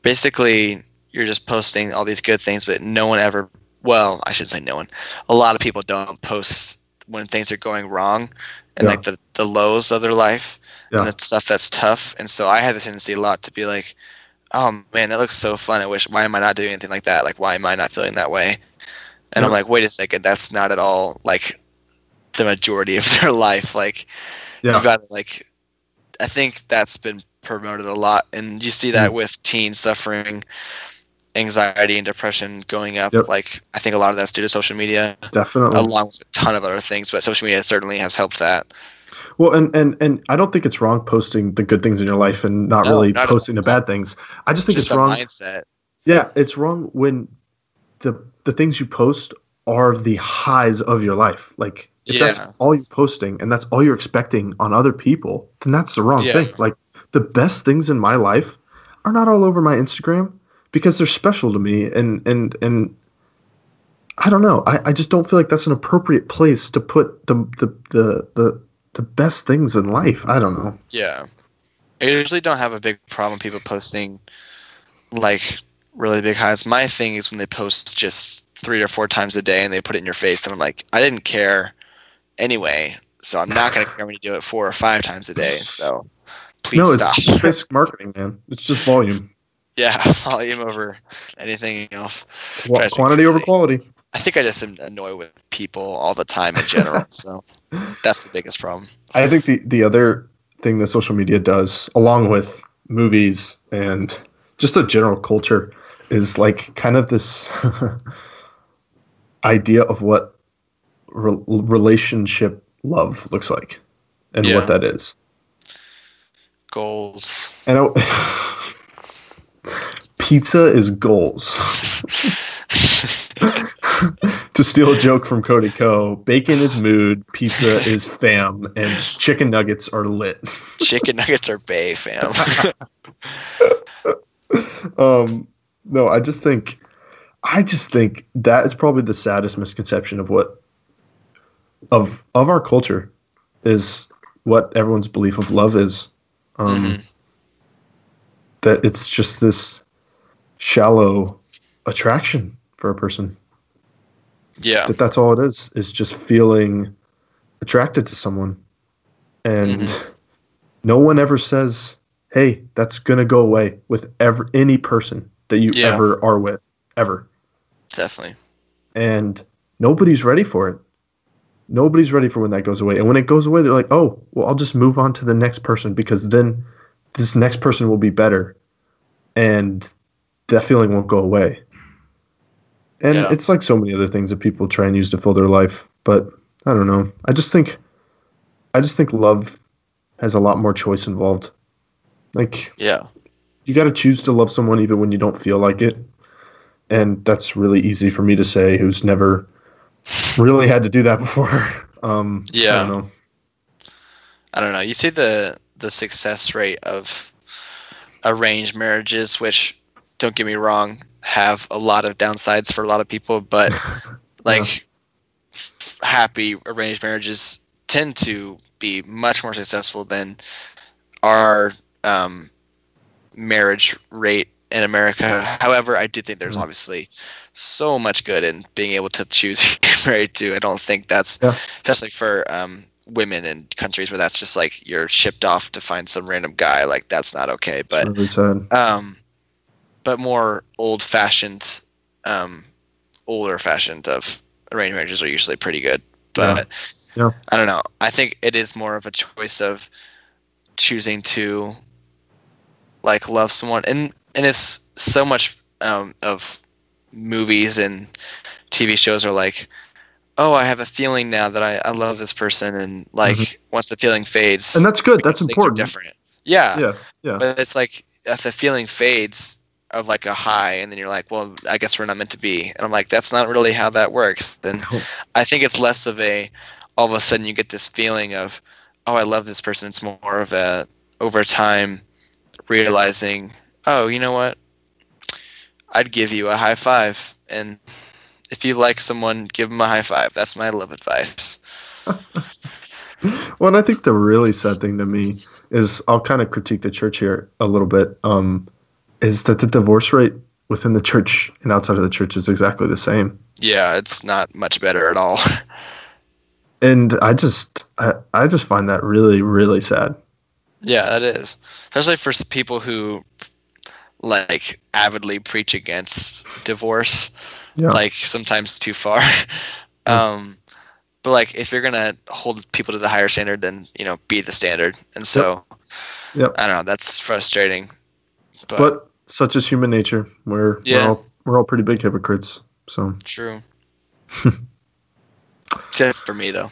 basically, you're just posting all these good things, but no one ever. Well, I shouldn't say no one. A lot of people don't post when things are going wrong and Yeah. like the the lows of their life Yeah. and the stuff that's tough. And so I had the tendency a lot to be like, oh man, that looks so fun. I wish, why am I not doing anything like that? Like, why am I not feeling that way? And I'm like, wait a second, that's not at all like the majority of their life. Like, Yeah. you've got to like, I think that's been promoted a lot. And you see that Mm. with teens suffering anxiety and depression going up. Yep. Like, I think a lot of that's due to social media, Definitely. along with a ton of other things. But social media certainly has helped that. Well, and, and and I don't think it's wrong posting the good things in your life and not No, really not posting the bad things. I just think Just it's wrong. mindset. Yeah, it's wrong when the the things you post are the highs of your life. Like if that's all you're posting and that's all you're expecting on other people, then that's the wrong Yeah. thing. Like the best things in my life are not all over my Instagram because they're special to me and and and I don't know. I, I just don't feel like that's an appropriate place to put the the the the, the best things in life. I don't know. Yeah. I usually don't have a big problem people posting like really big highs. My thing is when they post just three or four times a day and they put it in your face and I'm like, I didn't care anyway, so I'm not gonna care when you do it four or five times a day. So please no, stop. it's just basic marketing, man. It's just volume. Yeah, volume over anything else. Me quantity over quality. I think I just am annoyed with people all the time in general. so that's the biggest problem. I think the the other thing that social media does, along with movies and just the general culture, is like kind of this idea of what re- relationship love looks like and Yeah. what that is. Goals. And I, pizza is goals. to steal a joke from Cody Ko, bacon is mood, pizza is fam, and chicken nuggets are lit. Chicken nuggets are bay, fam. um no i just think i just think that is probably the saddest misconception of what of of our culture is what everyone's belief of love is um Mhm. that it's just this shallow attraction for a person yeah. that that's all it is is just feeling attracted to someone and Mhm. no one ever says hey that's gonna go away with ever any person that you Yeah. ever are with ever Definitely. and nobody's ready for it nobody's ready for when that goes away and when it goes away they're like oh well i'll just move on to the next person because then this next person will be better and that feeling won't go away and Yeah. it's like so many other things that people try and use to fill their life but i don't know i just think i just think love has a lot more choice involved like Yeah. you got to choose to love someone even when you don't feel like it and that's really easy for me to say who's never really had to do that before um Yeah. i don't know I don't know. You see the the success rate of arranged marriages, which don't get me wrong, have a lot of downsides for a lot of people, but like f- happy arranged marriages tend to be much more successful than our um, marriage rate in America. However, I do think there's Mhm. obviously so much good in being able to choose who you're married to. I don't think that's Yeah. especially for um, women in countries where that's just like you're shipped off to find some random guy. Like that's not okay. But um, but more old fashioned, um, older fashioned of arranged marriages are usually pretty good. But Yeah. I don't know. I think it is more of a choice of choosing to like love someone, and and it's so much um, of movies and TV shows are like, oh, I have a feeling now that I, I love this person, and like Mhm. once the feeling fades, And that's good. That's important. Different. Yeah, Yeah. Yeah. but it's like if the feeling fades of like a high, and then you're like, well, I guess we're not meant to be, and I'm like, that's not really how that works. Then I think it's less of a all of a sudden you get this feeling of, oh, I love this person. It's more of a over time realizing, oh, you know what? I'd give you a high five, and if you like someone, give them a high five. That's my love advice. Well, and I think the really sad thing to me is I'll kind of critique the church here a little bit. Um, is that the divorce rate within the church and outside of the church is exactly the same, Yeah, it's not much better at all. and I just I, I just find that really really sad. Yeah, that is. Especially for people who like avidly preach against divorce, Yeah. like sometimes too far. um, but like if you're gonna hold people to the higher standard, then you know be the standard. And so, Yep. I don't know. That's frustrating. But, But such is human nature. We're Yeah. we're all we're all pretty big hypocrites. So true. Except for me though.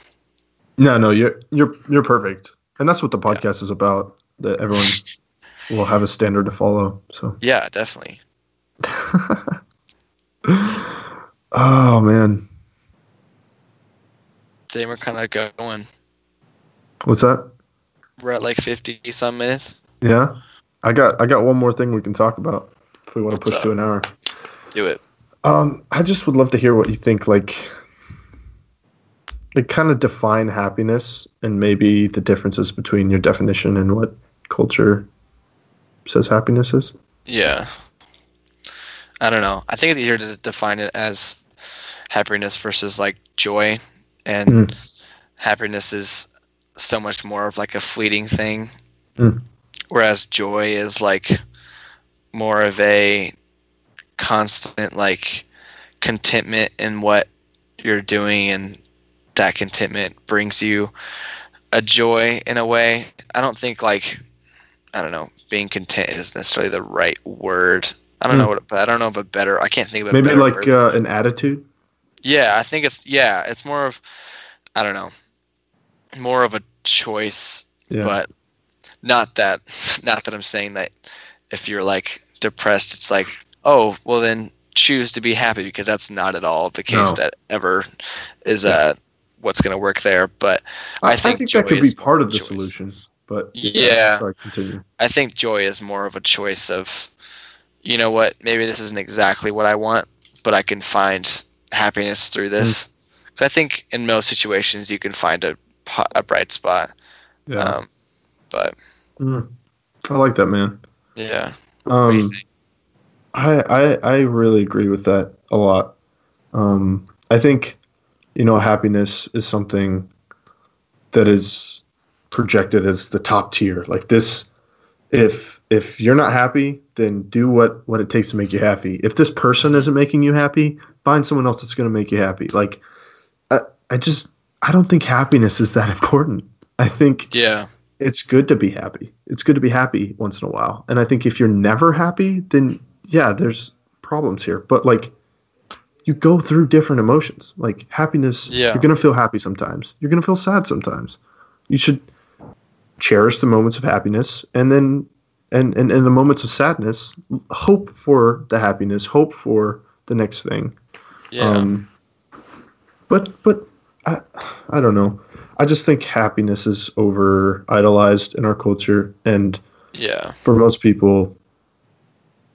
no, no, you're you're you're perfect, and that's what the podcast is about. That everyone will have a standard to follow. So. Yeah, definitely. oh man, Today we're kind of going. what's that? We're at like fifty some minutes. Yeah, I got I got one more thing we can talk about if we want What's to push up? to an hour. Do it. Um, I just would love to hear what you think. Like, like kind of define happiness and maybe the differences between your definition and what culture says happiness is. Yeah. I don't know. I think it's easier to define it as happiness versus like joy. And Mm. happiness is so much more of like a fleeting thing. Mm. Whereas joy is like more of a constant like contentment in what you're doing and that contentment brings you a joy in a way. I don't think like I don't know, being content is necessarily the right word. I don't Hmm. know what, but I don't know of a better. I can't think of a Maybe better like uh, an attitude. yeah, I think it's yeah, it's more of I don't know, more of a choice, Yeah. but not that not that I'm saying that if you're like depressed, it's like oh well then choose to be happy because that's not at all the case No. that ever is uh what's going to work there. But I think that could be part of the choice. solution. But Yeah. sorry, continue. I think joy is more of a choice of, you know what, maybe this isn't exactly what I want, but I can find happiness through this. Mm. So I think in most situations you can find a, a bright spot. Yeah, Um, but Mm. I like that, man. yeah, what do you Um. I, I I really agree with that a lot. Um, I think you know happiness is something that is projected as the top tier. Like this, if if you're not happy, then do what what it takes to make you happy. If this person isn't making you happy, find someone else that's going to make you happy. Like I I just I don't think happiness is that important. I think Yeah, it's good to be happy. It's good to be happy once in a while. And I think if you're never happy, then yeah, there's problems here. But like you go through different emotions. Like happiness, Yeah. you're going to feel happy sometimes. You're going to feel sad sometimes. You should cherish the moments of happiness and then and and in the moments of sadness, hope for the happiness, hope for the next thing. yeah, Um, but but I I don't know. I just think happiness is over idolized in our culture, and yeah, for most people,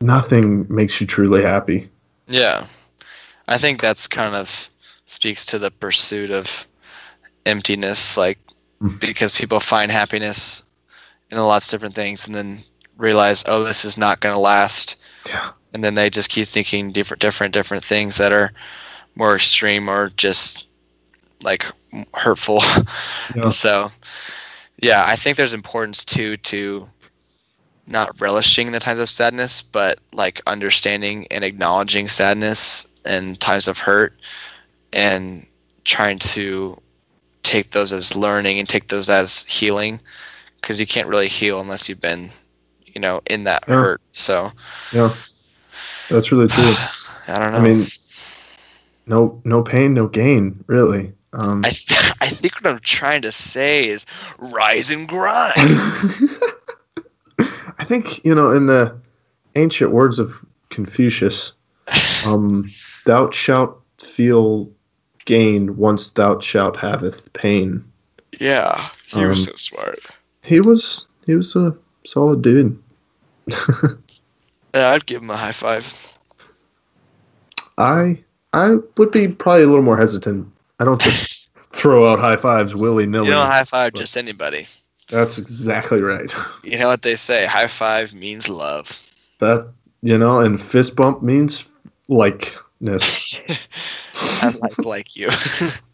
nothing makes you truly happy. yeah. I think that's kind of speaks to the pursuit of emptiness, like Mm. because people find happiness in lots of different things and then realize, oh, this is not going to last. Yeah. and then they just keep thinking different different different things that are more extreme or just like hurtful Yeah. so yeah i think there's importance too to not relishing the times of sadness but like understanding and acknowledging sadness and times of hurt and trying to take those as learning and take those as healing because you can't really heal unless you've been you know, in that Yeah. hurt. So Yeah, that's really true. I don't know. I mean, no, no pain, no gain, really. Um, I, th- I think what I'm trying to say is rise and grind. I think you know in the ancient words of Confucius, um, "Thou shalt feel gain once thou shalt haveth pain." yeah, he Um, so smart. He was he was a solid dude. Yeah, I'd give him a high five. I I would be probably a little more hesitant. I don't just throw out high fives willy nilly. You don't high five just anybody. That's exactly right. You know what they say? High five means love. That you know, and fist bump means likeness. I like like you.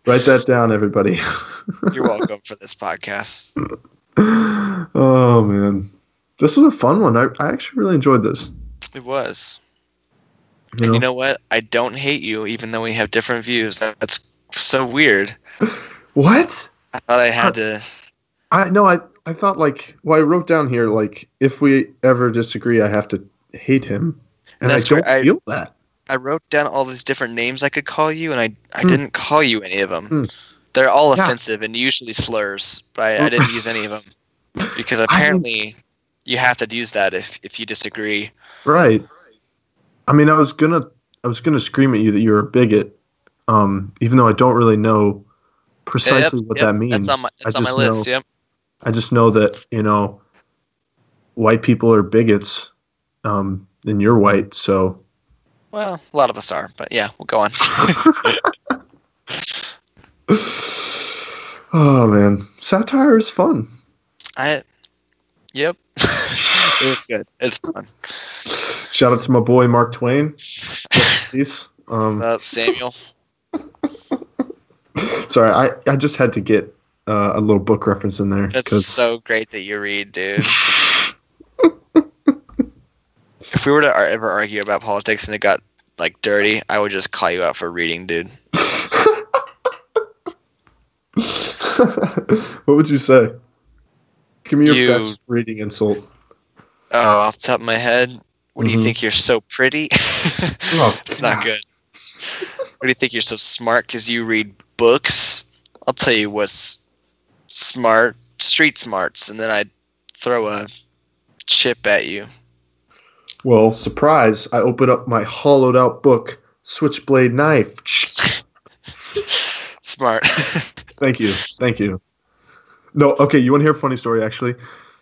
Write that down, everybody. You're welcome for this podcast. oh man, this was a fun one. I, I actually really enjoyed this. It was. You And know, you know what? I don't hate you, even though we have different views. That's so weird. what? I thought I had to. I no, I I thought like well, I wrote down here like if we ever disagree, I have to hate him, and That's I don't I- feel that. I wrote down all these different names I could call you, and I I Hmm. didn't call you any of them. Hmm. They're all Yeah. offensive and usually slurs, but I, I didn't use any of them because apparently you have to use that if if you disagree. Right. I mean, I was gonna I was gonna scream at you that you're a bigot, um, even though I don't really know precisely Yep, what yep, that means. That's on my that's I on my just list. know- Yep. I just know that you know white people are bigots, um, and you're white, so Well, a lot of us are, but yeah, we'll go on. oh man, satire is fun. I. Yep. it was good. It's fun. Shout out to my boy Mark Twain. Peace. Um, Uh, Samuel. sorry, I, I just had to get uh, a little book reference in there It's because so great that you read, dude. if we were to ever argue about politics and it got like dirty, I would just call you out for reading, dude. what would you say? Give me your You- best reading insult. Oh, off the top of my head, what do you Mhm. think you're so pretty? Oh, it's not good. What do you think you're so smart because you read books? I'll tell you what's smart, street smarts, and then I'd throw a chip at you. Well, surprise! I open up my hollowed out book, Switchblade Knife. Smart. Thank you, thank you. No, okay. You want to hear a funny story? Actually,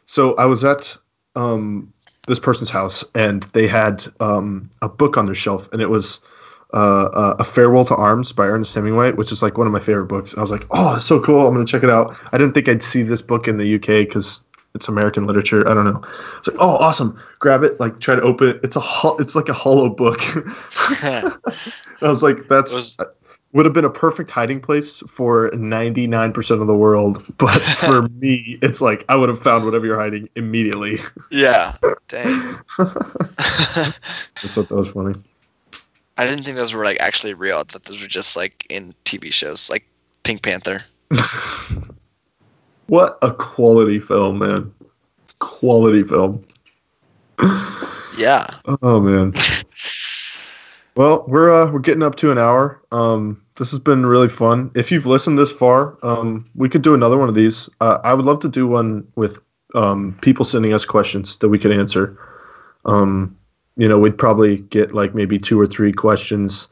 so I was at um, this person's house, and they had um, a book on their shelf, and it was uh, uh, a Farewell to Arms by Ernest Hemingway, which is like one of my favorite books. I was like, oh, it's so cool! I'm gonna check it out. I didn't think I'd see this book in the UK because it's American literature. I don't know. It's like, oh, awesome! Grab it, like try to open it. It's a ho- it's like a hollow book. I was like, that's Was- would have been a perfect hiding place for 99% of the world, but for me, it's like I would have found whatever you're hiding immediately. yeah. Dang. I just thought that was funny. I didn't think those were like actually real. I thought those were just like in TV shows, like Pink Panther. What a quality film, man. Quality film. Yeah. Oh man. Well, we're uh, we're getting up to an hour. Um, this has been really fun. If you've listened this far, um, we could do another one of these. Uh, I would love to do one with um, people sending us questions that we could answer. Um, you know, we'd probably get like maybe two or three questions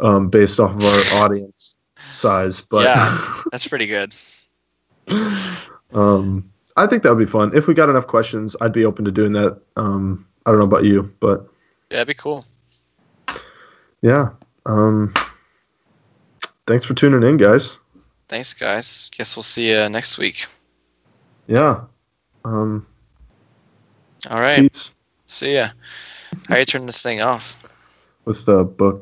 um, based off of our audience size. But Yeah. That's pretty good. um, I think that would be fun. If we got enough questions, I'd be open to doing that. Um, I don't know about you, but Yeah, that'd be cool. yeah. Um, thanks for tuning in, guys. Thanks, guys. Guess we'll see you next week. Yeah. Um, All right. peace See ya. How you turn this thing off? with the book.